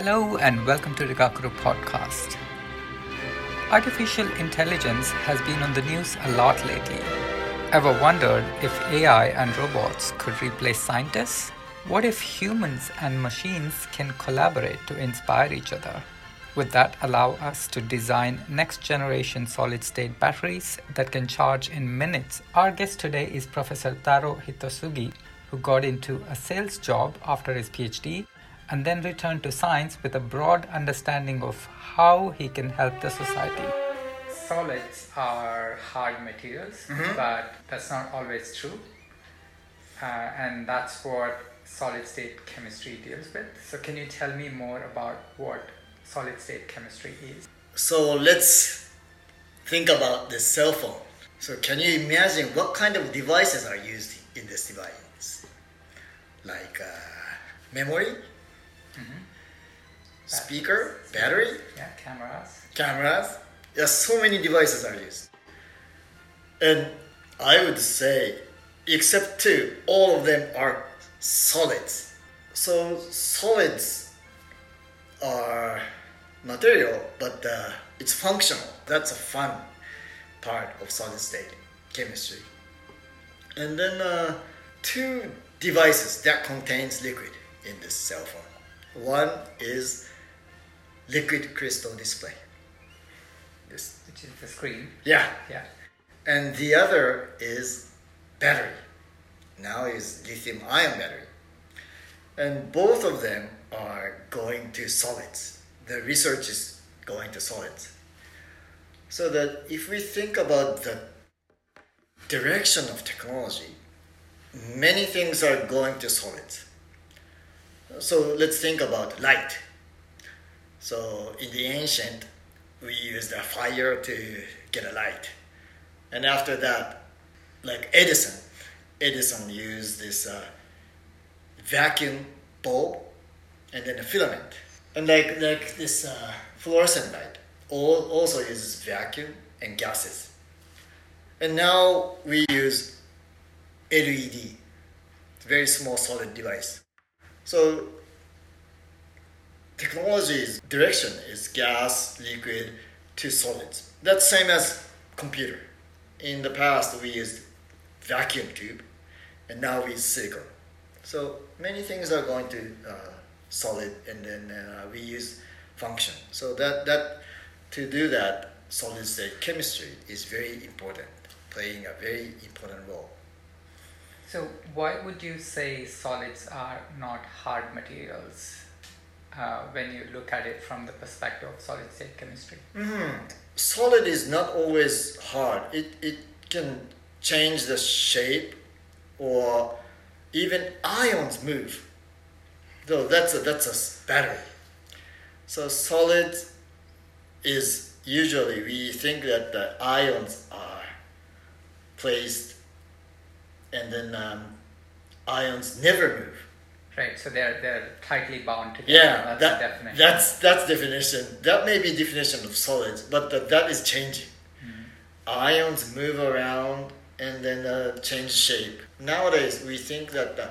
Hello and welcome to the Gakuro podcast. Artificial intelligence has been on the news a lot lately. Ever wondered if AI and robots could replace scientists? What if humans and machines can collaborate to inspire each other? Would that allow us to design next generation solid state batteries that can charge in minutes? Our guest today is Professor Taro Hitosugi, who got into a sales job after his PhD and then returned to science with a broad understanding of how he can help the society. Solids are hard materials, mm-hmm. but that's not always true. Uh, and that's what solid state chemistry deals with. So, can you tell me more about what solid state chemistry is? So, let's think about the cell phone. So, can you imagine what kind of devices are used in this device? Like uh, memory, mm-hmm. speaker, battery, yeah, cameras, cameras. Yeah, so many devices are used, and I would say, except two, all of them are solids. So solids are material, but uh, it's functional. That's a fun part of solid state chemistry. And then uh, two devices that contains liquid in this cell phone. One is liquid crystal display. This, which is the screen. Yeah. Yeah. And the other is battery. Now is lithium ion battery. And both of them are going to solids. The research is going to solids. So that if we think about the direction of technology, many things are going to solids. So let's think about light. So in the ancient, we used a fire to get a light. And after that, like Edison, Edison used this uh, vacuum bulb and then a filament. And like, like this uh, fluorescent light all, also uses vacuum and gases. And now we use LED, very small solid device. So technology's direction is gas, liquid to solids. That's same as computer. In the past, we used vacuum tube, and now we use silicon. So many things are going to uh, solid, and then uh, we use function. So that that to do that, solid state chemistry is very important, playing a very important role. So, why would you say solids are not hard materials uh, when you look at it from the perspective of solid state chemistry? Mm-hmm. Solid is not always hard. It, it can change the shape or even ions move. Though that's a, that's a battery. So solid is usually we think that the ions are placed and then um, ions never move. Right, so they're they're tightly bound together. Yeah, that's that, definition. That's that's definition. That may be definition of solids, but that is changing. Mm-hmm. Ions move around and then uh, change shape. Nowadays, we think that the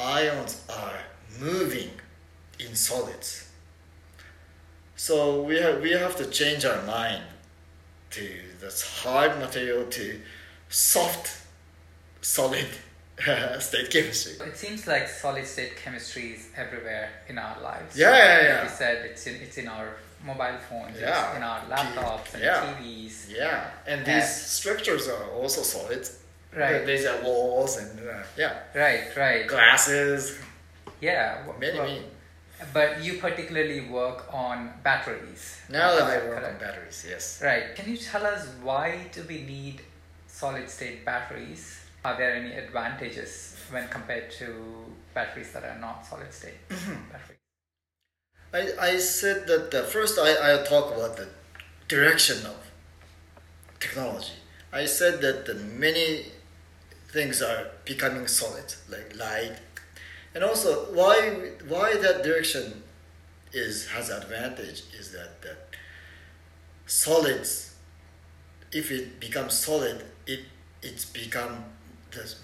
ions are moving in solids. So we have we have to change our mind to this hard material to soft solid state chemistry. It seems like solid state chemistry is everywhere in our lives. Yeah, yeah, yeah. Like you said it's in it's in our mobile phones, yeah. in our laptops and yeah. TVs. Yeah, and these structures are also solid. Right. These are walls and uh, yeah. Right, right. Glasses. Yeah. Many, well, many. But you particularly work on batteries. Now that I work correct? on batteries, yes. Right. Can you tell us why do we need solid state batteries? Are there any advantages when compared to batteries that are not solid state batteries? I, I said that uh, first I, i talk about the direction of technology. I said that the many things are becoming solid, like light, and also why why that direction is has advantage is that that solids, if it becomes solid, it it's become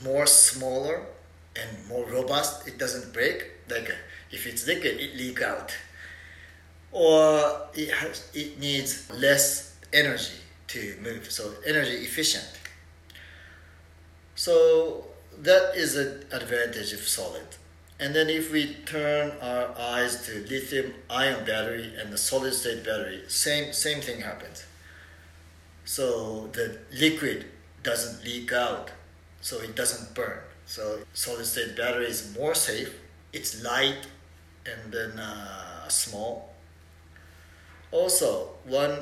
more smaller and more robust. It doesn't break. Like if it's liquid, it leak out. or it has it needs less energy to move, so energy efficient. So that is an advantage of solid. And then if we turn our eyes to lithium ion battery and the solid state battery, same same thing happens. So the liquid doesn't leak out, so it doesn't burn. So solid state battery is more safe. It's light and then uh, small. Also, one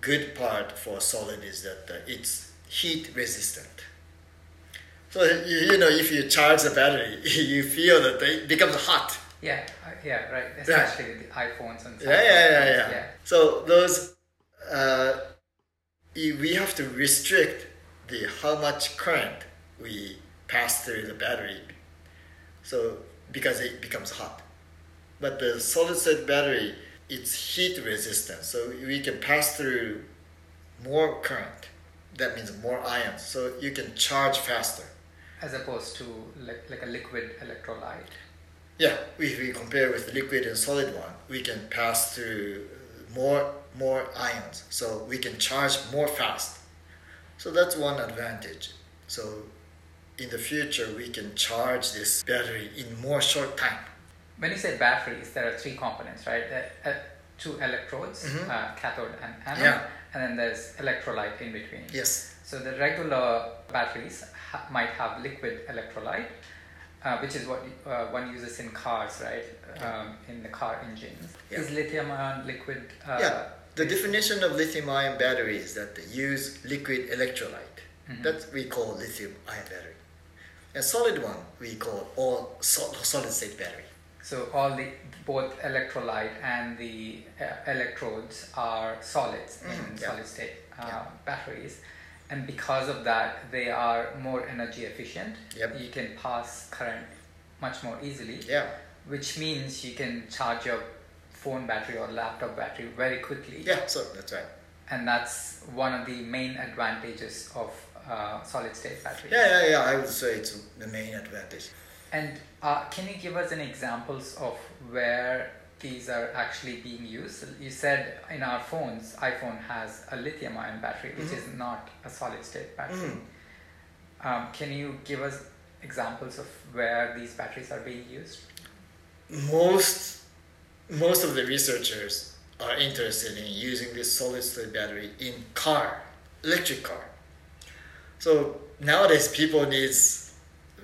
good part for solid is that uh, it's heat resistant. So you, you know, if you charge the battery, you feel that it becomes hot. Yeah, yeah, right. Especially with the iPhones and. Yeah, yeah, yeah, yeah, yeah. So those, uh, we have to restrict the how much current we pass through the battery, so because it becomes hot. But the solid state battery, it's heat resistant, so we can pass through more current. That means more ions, so you can charge faster. As opposed to like, like a liquid electrolyte. Yeah, if we compare with liquid and solid one, we can pass through more more ions, so we can charge more fast. So that's one advantage. So in the future, we can charge this battery in more short time. When you say batteries, there are three components, right? Uh, uh, two electrodes, Mhm. uh, cathode and anode, Yeah. and then there's electrolyte in between. Yes. So the regular batteries ha- might have liquid electrolyte, uh, which is what uh, one uses in cars, right? Um, in the car engines. Yeah. Is lithium-ion liquid? Uh, yeah. The definition of lithium-ion battery is that they use liquid electrolyte. Mhm. That we call lithium-ion battery. A solid one we call all sol- solid-state battery. So all the both electrolyte and the uh, electrodes are solids in Mhm, yeah. solid state uh, Yeah. batteries, and because of that, they are more energy efficient. Yep. You can pass current much more easily, Yeah. which means you can charge your phone battery or laptop battery very quickly. Yeah. So that's right. And that's one of the main advantages of uh, solid state batteries. Yeah, yeah, yeah. I would say it's the main advantage. And uh, can you give us any examples of where these are actually being used? You said in our phones, iPhone has a lithium ion battery, which is not a solid state battery. Mhm. Um, can you give us examples of where these batteries are being used? most most of the researchers are interested in using this solid state battery in car electric car. So nowadays people needs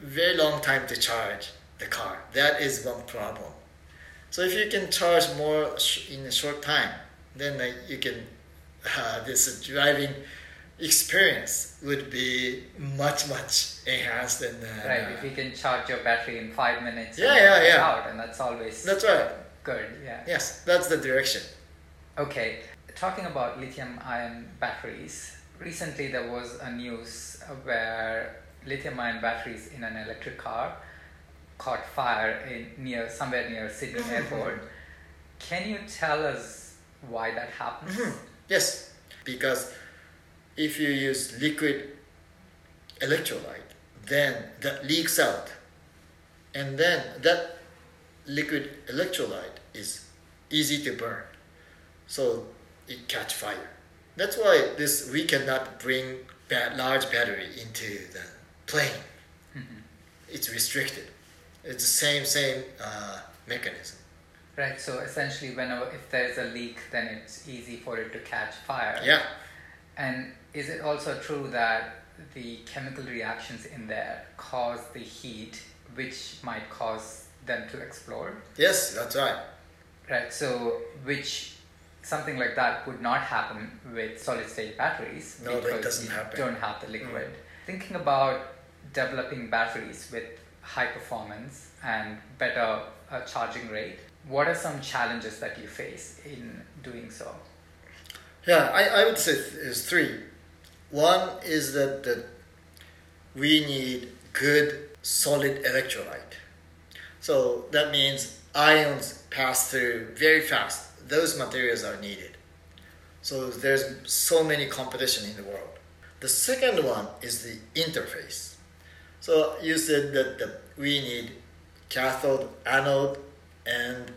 very long time to charge the car. That is one problem. So if you can charge more sh- in a short time then uh, you can uh, this driving experience would be much much enhanced and uh, Right, if you can charge your battery in five minutes Yeah, yeah, yeah. out, and that's always that's right good, yeah. yes that's the direction Okay, talking about lithium ion batteries, recently there was a news where lithium ion batteries in an electric car caught fire in near somewhere near Sydney Mhm. airport. Can you tell us why that happened? Mhm. Yes, because if you use liquid electrolyte, then that leaks out, and then that liquid electrolyte is easy to burn, so it catch fire. That's why this we cannot bring ba- large battery into the plane. Mhm. It's restricted. It's the same same uh, mechanism. Right, so essentially whenever if there is a leak then it's easy for it to catch fire. Yeah. And is it also true that the chemical reactions in there cause the heat which might cause them to explode? Yes, that's right. Right, so which something like that would not happen with solid state batteries No, because doesn't you happen. don't have the liquid. Thinking about developing batteries with high performance and better uh, charging rate, what are some challenges that you face in doing so? Yeah, I, I would say th- there's three. One is that, that we need good solid electrolyte. So that means ions pass through very fast. Those materials are needed. So there's so many competition in the world. The second one is the interface. So you said that the, we need cathode, anode, and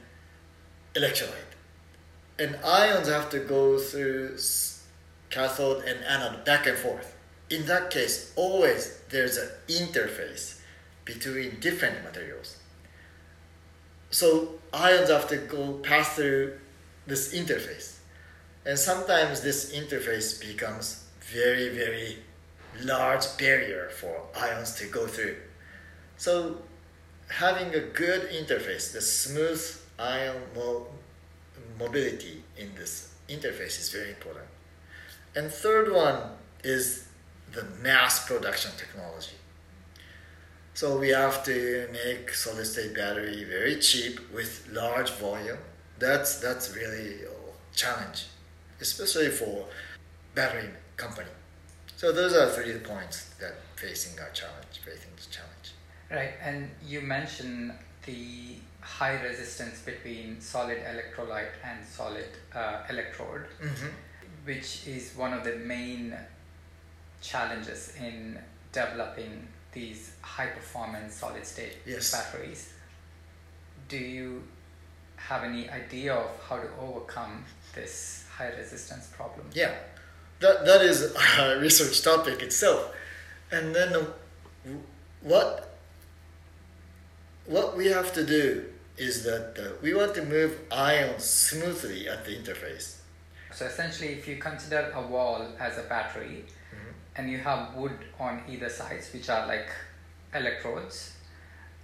electrolyte. and ions have to go through cathode and anode back and forth. In that case, always there's an interface between different materials. So ions have to go pass through this interface. And sometimes this interface becomes very, very large barrier for ions to go through. So having a good interface, the smooth ion mo- mobility in this interface is very important. And third one is the mass production technology. So we have to make solid state battery very cheap with large volume. That's that's really a challenge, especially for battery company. So those are three points that facing our challenge, facing the challenge. Right, and you mentioned the high resistance between solid electrolyte and solid uh, electrode, Mm-hmm. which is one of the main challenges in developing these high performance solid state Yes. batteries. Do you have any idea of how to overcome this high resistance problem? Yeah, that that is a research topic itself, and then uh, what what we have to do is that uh, we want to move ions smoothly at the interface. So essentially, if you consider a wall as a battery, and you have wood on either sides, which are like electrodes,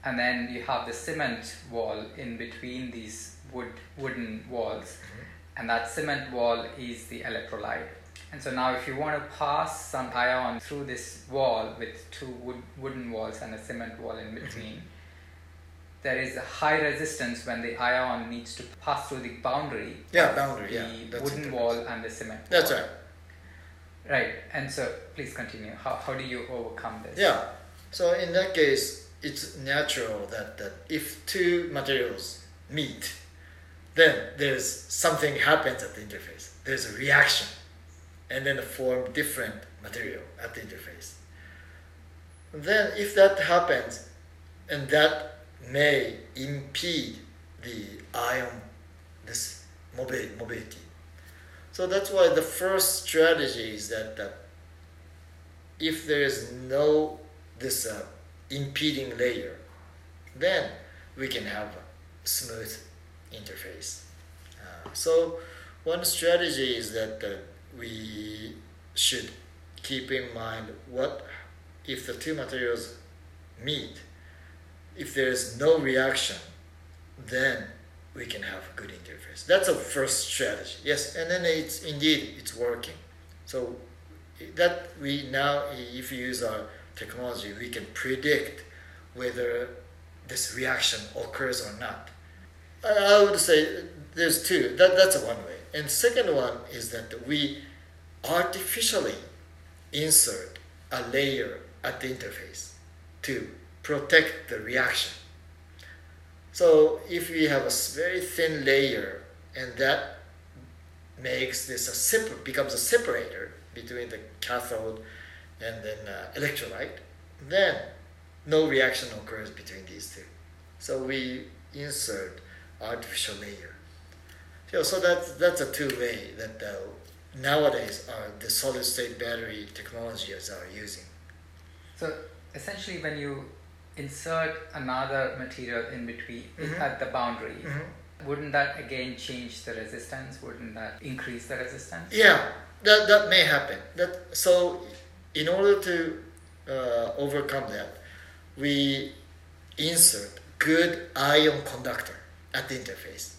and then you have the cement wall in between these wood wooden walls, mm-hmm. and that cement wall is the electrolyte. And so now, if you want to pass some ion through this wall with two wood, wooden walls and a cement wall in mm-hmm. between, there is a high resistance when the ion needs to pass through the boundary Yeah, boundary, the yeah, wooden wall and the cement That's wall. right. Right, and so please continue. How, how do you overcome this? Yeah. So in that case, it's natural that, that if two materials meet, then there's something happens at the interface. There's a reaction, and then form different material at the interface. Then if that happens, and that may impede the ion this mobility, mobility. So that's why the first strategy is that, if there is no this uh, impeding layer, then we can have a smooth interface. Uh, so one strategy is that uh, we should keep in mind what if the two materials meet. If there is no reaction, then we can have a good interface. That's a first strategy. Yes, and then it's indeed it's working. So that we now, if we use our technology, we can predict whether this reaction occurs or not. I would say there's two. That that's one way. And second one is that we artificially insert a layer at the interface to protect the reaction. So if we have a very thin layer and that makes this a separ- becomes a separator between the cathode and then uh, electrolyte, then no reaction occurs between these two. So we insert artificial layer. So, so that's that's a two way that uh, nowadays uh, the solid state battery technologies are using. So essentially, when you insert another material in between Mhm. at the boundary, Mhm. wouldn't that again change the resistance? Wouldn't that increase the resistance? Yeah, that, that may happen. That so, in order to uh, overcome that, we insert good ion conductor at the interface,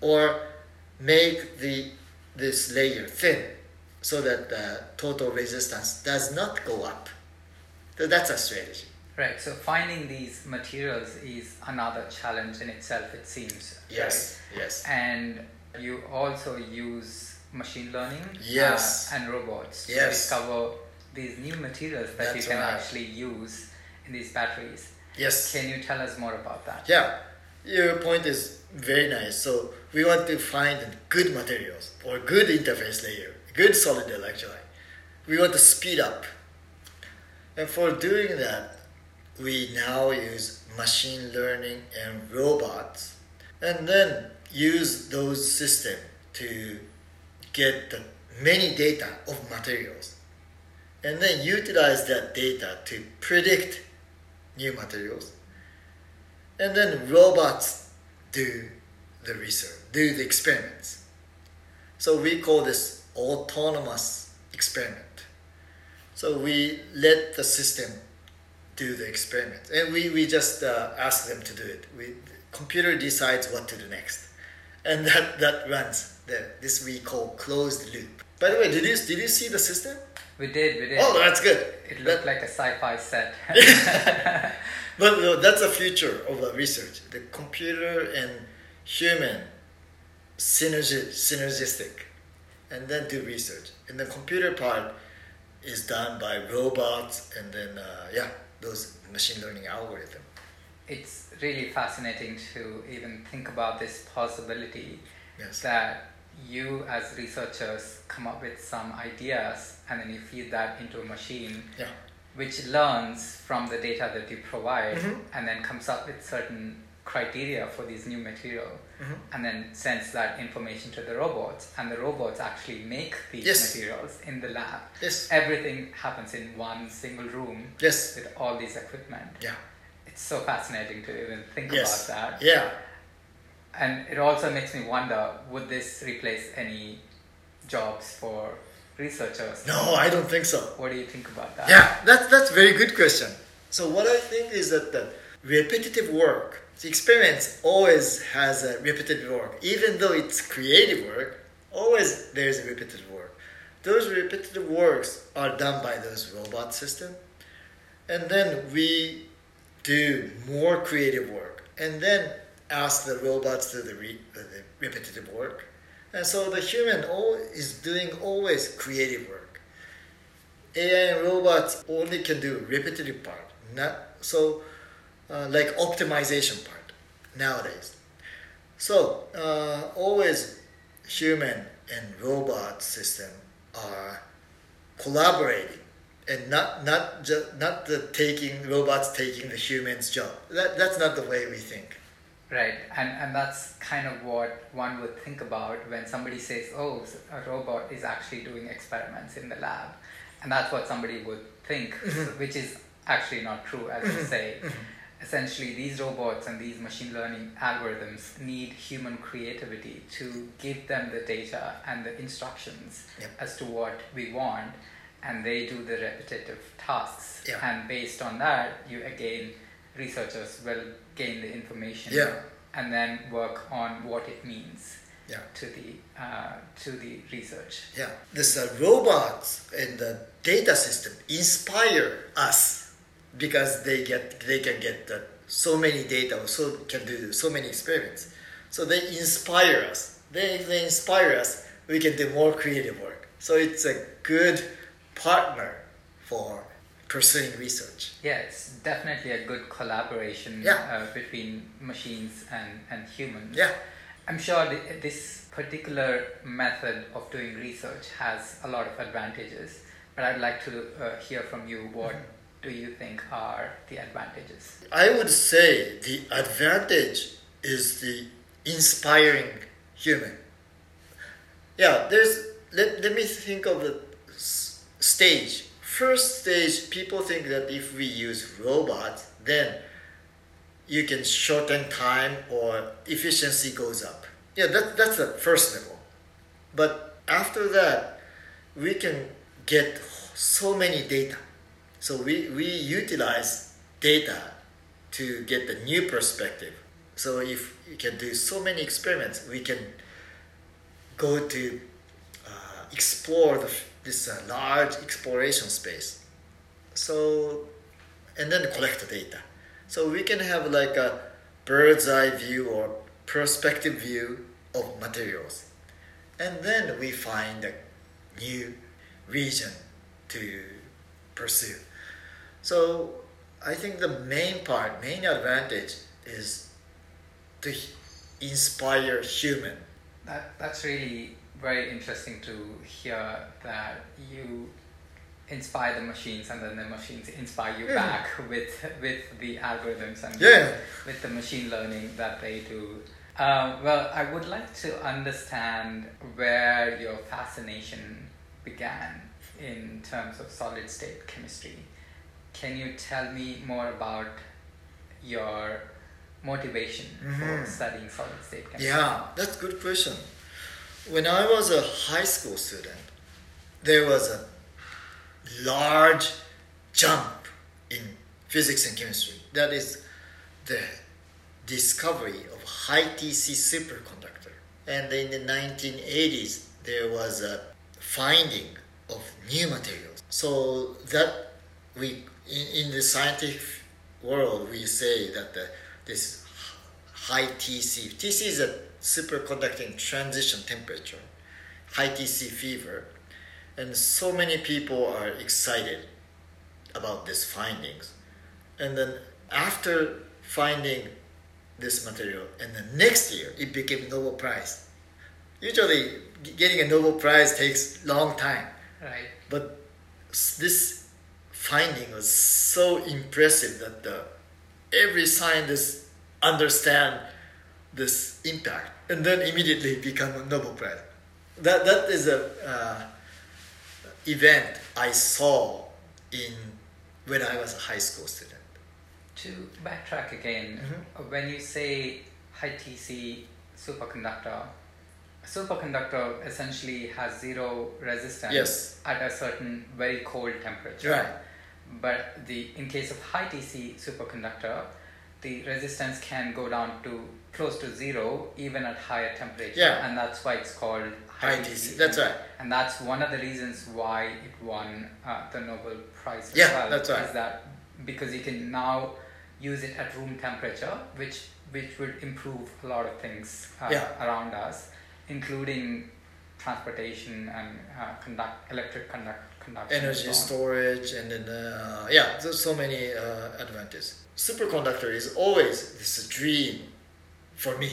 or make the this layer thin, so that the total resistance does not go up. So that's a strategy. Right. So finding these materials is another challenge in itself. It seems. Yes, yes. And you also use machine learning. Yes. uh, and robots yes. to discover these new materials that you can right. actually use in these batteries. yes. Can you tell us more about that? Yeah, your point is very nice. So we want to find good materials or good interface layer, good solid electrolyte. We want to speed up. And for doing that, we now use machine learning and robots and then use those systems to get the many data of materials and then utilize that data to predict new materials. And then robots do the research, do the experiments. So we call this autonomous experiment. So we let the system do the experiment, and we, we just uh, ask them to do it. We computer decides what to do next, and that that runs. The, this we call closed loop. By the way, did you did you see the system? We did, we did. Oh, that's good. It looked like a sci-fi set. but no, that's the future of the research. The computer and human synergy, synergistic, and then do research. And the computer part is done by robots, and then uh, yeah, those machine learning algorithms. It's really fascinating to even think about this possibility Yes. that you as researchers come up with some ideas and then you feed that into a machine Yeah. which learns from the data that you provide Mhm. and then comes up with certain criteria for these new material Mhm. and then sends that information to the robots and the robots actually make these Yes. materials in the lab Yes. everything happens in one single room Yes. with all these equipment Yeah. it's so fascinating to even think Yes. about that Yeah. and it also makes me wonder would this replace any jobs for researchers No, I don't think so. what do you think about that Yeah, that's that's a very good question. So what I think is that the repetitive work, the experiments always has a repetitive work, even though it's creative work. Always there's a repetitive work. Those repetitive works are done by those robot system, and then we do more creative work, and then ask the robots to the, re, uh, the repetitive work, and so the human all is doing always creative work. AI and robots only can do repetitive part, not so uh, like optimization part nowadays. So uh, always human and robot system are collaborating and not not just not the taking robots taking the human's job. That that's not the way we think. Right, and, and that's kind of what one would think about when somebody says, oh, a robot is actually doing experiments in the lab. And that's what somebody would think, which is actually not true, as you say. Essentially, these robots and these machine learning algorithms need human creativity to give them the data and the instructions Yep. as to what we want, and they do the repetitive tasks. Yeah. And based on that, you again, researchers will gain the information Yeah. and then work on what it means to the uh, to the research. Yeah, this uh, robots and the data system inspire us because they get they can get uh, so many data, or so can do so many experiments. So they inspire us. They they inspire us, we can do more creative work. So it's a good partner for pursuing research. Yeah, it's definitely a good collaboration Yeah. uh, between machines and, and humans. Yeah, I'm sure th- this particular method of doing research has a lot of advantages, but I'd like to uh, hear from you what do you think are the advantages? I would say the advantage is the inspiring human. Yeah, there's. Let, let me think of the stage. First stage, people think that if we use robots, then you can shorten time or efficiency goes up. Yeah, that, that's the first level. But after that, we can get so many data. So we, we utilize data to get the new perspective. So if you can do so many experiments, we can go to uh, explore the, this uh, large exploration space. So, and then collect the data. So we can have like a bird's eye view or perspective view of materials. And then we find a new region to pursue. So I think the main part, main advantage is to inspire human. That that's really very interesting to hear that you inspire the machines and then the machines inspire you Yeah. back with with the algorithms and Yeah. with the machine learning that they do. Um, well, I would like to understand where your fascination began in terms of solid state chemistry. Can you tell me more about your motivation for Mhm. studying solid state chemistry? Yeah, that's a good question. When I was a high school student, there was a large jump in physics and chemistry. That is the discovery of high TC superconductor. And in the 1980s, there was a finding of new materials. So that we in, in the scientific world we say that the, this high TC TC is a superconducting transition temperature, high TC fever, and so many people are excited about these findings. And then after finding this material, and the next year it became Nobel Prize. Usually, getting a Nobel Prize takes long time, Right. but this finding was so impressive that the, every scientist understand this impact, and then immediately become a Nobel Prize. That that is a uh, event I saw in when I was a high school student. To backtrack again, Mhm. when you say high TC superconductor, a superconductor essentially has zero resistance Yes. at a certain very cold temperature. Right. But the in case of high TC superconductor, the resistance can go down to close to zero even at higher temperature. Yeah. And that's why it's called High TC, that's right. And that's one of the reasons why it won uh, the Nobel Prize as Yeah, well. that's right. Is that because you can now use it at room temperature, which which would improve a lot of things uh, Yeah. around us, including transportation and uh, conduct electric conduct energy storage and then uh, yeah there's so many uh, advantages. Superconductor is always this dream for me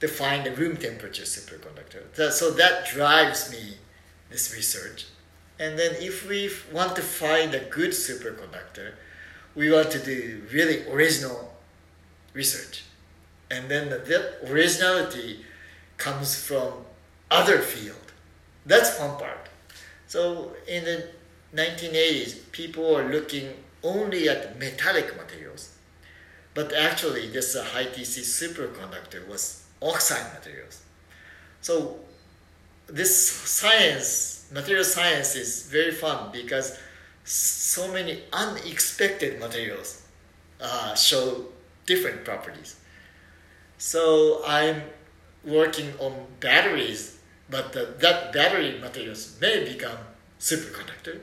to find a room temperature superconductor. That- so that drives me this research. And then if we want to find a good superconductor we want to do really original research. And then that originality comes from other field. That's one part so in the 1980s, people are looking only at metallic materials, but actually this uh, high TC superconductor was oxide materials. So this science, material science, is very fun because so many unexpected materials uh, show different properties. So I'm working on batteries, but the, that battery materials may become superconductor.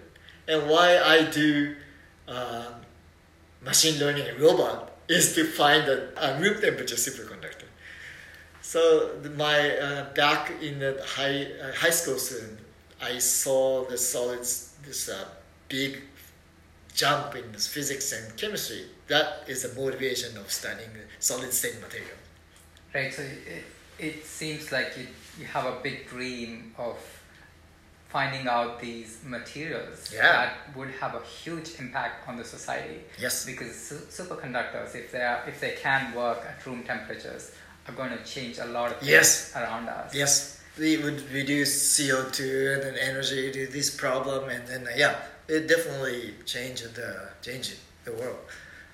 And why I do um, machine learning and robot is to find a, a room temperature superconductor. So my uh, back in the high uh, high school student, I saw the solids this uh, big jump in physics and chemistry. That is the motivation of studying solid state material. Right. So it, it seems like you you have a big dream of finding out these materials Yeah. that would have a huge impact on the society. Yes. Because su- superconductors, if they are, if they can work at room temperatures, are going to change a lot of things Yes. around us. Yes, we would reduce CO two and then energy to this problem, and then uh, yeah, it definitely changed the changed the world.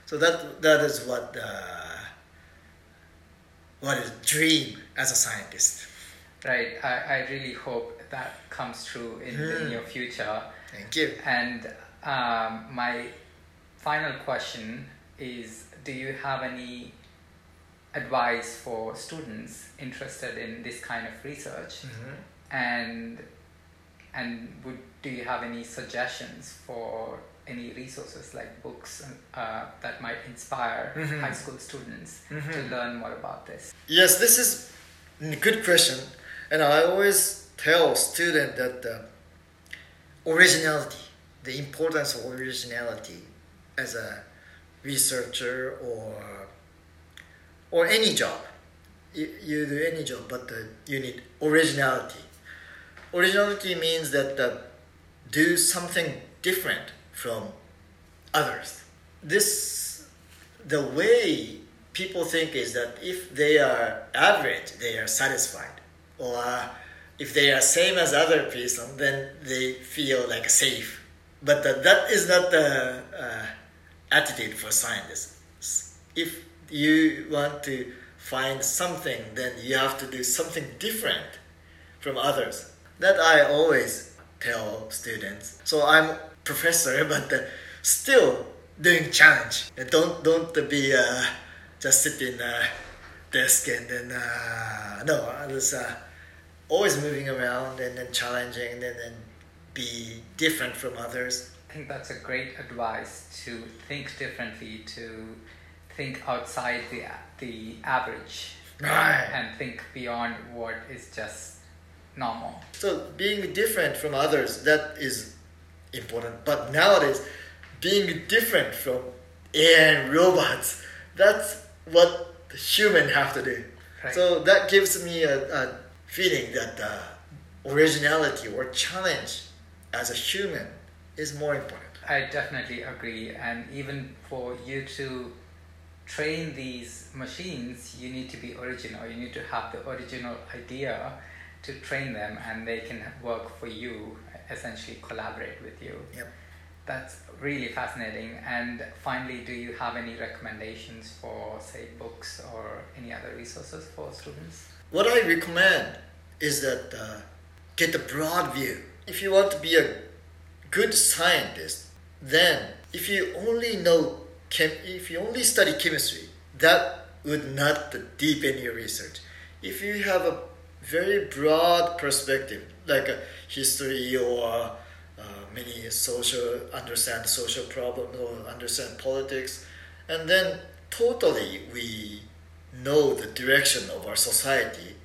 So that that is what uh, what is dream as a scientist. Right. I, I really hope that comes true in the Hmm. near future. Thank you. And um, my final question is Do you have any advice for students interested in this kind of research? And and would do you have any suggestions for any resources like books uh, that might inspire Mhm. high school students to Mhm. learn more about this? Yes, this is a good question, and I always tell students that uh, originality, the importance of originality as a researcher or or any job. You, you do any job, but uh, you need originality. Originality means that uh, do something different from others. This the way people think is that if they are average, they are satisfied, or if they are same as other person, then they feel like safe. But uh, that is not the uh, attitude for scientists. If you want to find something, then you have to do something different from others. That I always tell students. So I'm professor, but uh, still doing challenge. Don't don't be uh, just sitting in desk and then uh, no. Uh, always moving around and then challenging and then be different from others. I think that's a great advice to think differently, to think outside the the average, right. and think beyond what is just normal. So being different from others that is important. But nowadays, being different from AI and robots, that's what human have to do. Right. So that gives me a, a feeling that uh, originality or challenge as a human is more important. I definitely agree. And even for you to train these machines, you need to be original. You need to have the original idea to train them, and they can work for you, essentially collaborate with you. Yep. That's really fascinating. And finally, do you have any recommendations for, say, books or any other resources for students? What I recommend is that uh, get a broad view. If you want to be a good scientist, then if you only know chem- if you only study chemistry, that would not deepen your research. If you have a very broad perspective, like history or uh, many social understand social problems or understand politics, and then totally we know the direction of our society,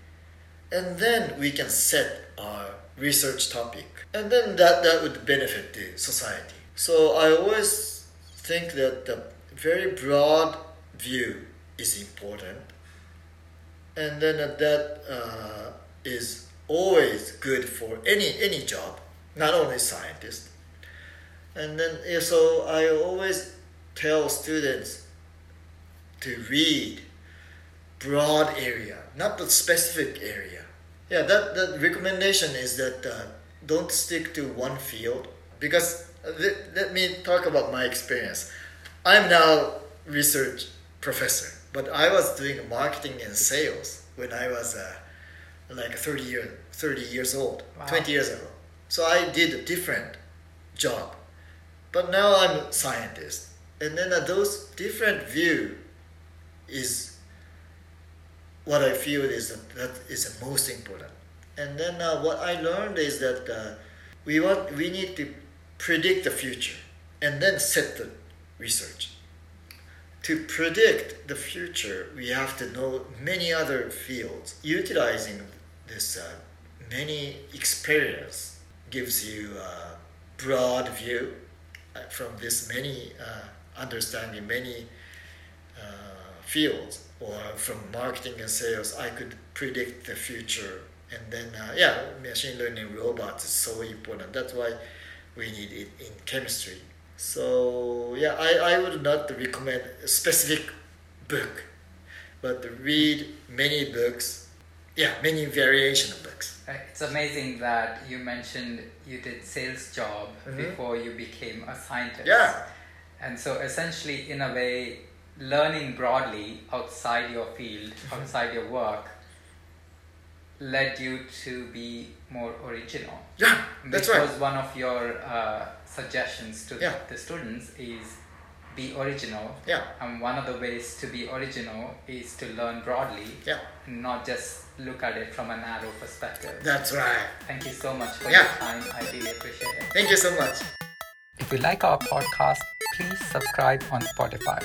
and then we can set our research topic, and then that that would benefit the society. So I always think that the very broad view is important, and then that uh, is always good for any any job, not only scientist. And then so I always tell students to read broad area, not the specific area. Yeah, that that recommendation is that uh, don't stick to one field because uh, let, let me talk about my experience. I'm now research professor, but I was doing marketing and sales when I was uh, like 30 year 30 years old, wow. 20 years ago. So I did a different job, but now I'm a scientist, and then uh, those different view is what I feel is that, that is the most important. And then uh, what I learned is that uh, we want we need to predict the future and then set the research. To predict the future, we have to know many other fields. Utilizing this uh, many experience gives you a broad view uh, from this many uh, understanding many fields or from marketing and sales i could predict the future. And then uh, yeah machine learning robots is so important. That's why we need it in chemistry. So yeah i, I would not recommend a specific book but read many books. Yeah many variation of books. It's amazing that you mentioned you did sales job mm-hmm. before you became a scientist. Yeah. And so essentially in a way learning broadly outside your field mm-hmm. outside your work led you to be more original yeah that's Which right was one of your uh, suggestions to yeah. the students is be original. Yeah. And one of the ways to be original is to learn broadly. Yeah. not just look at it from a narrow perspective. That's right. Thank you so much for yeah. your time. I really appreciate it. Thank you so much. If you like our podcast, please subscribe on Spotify.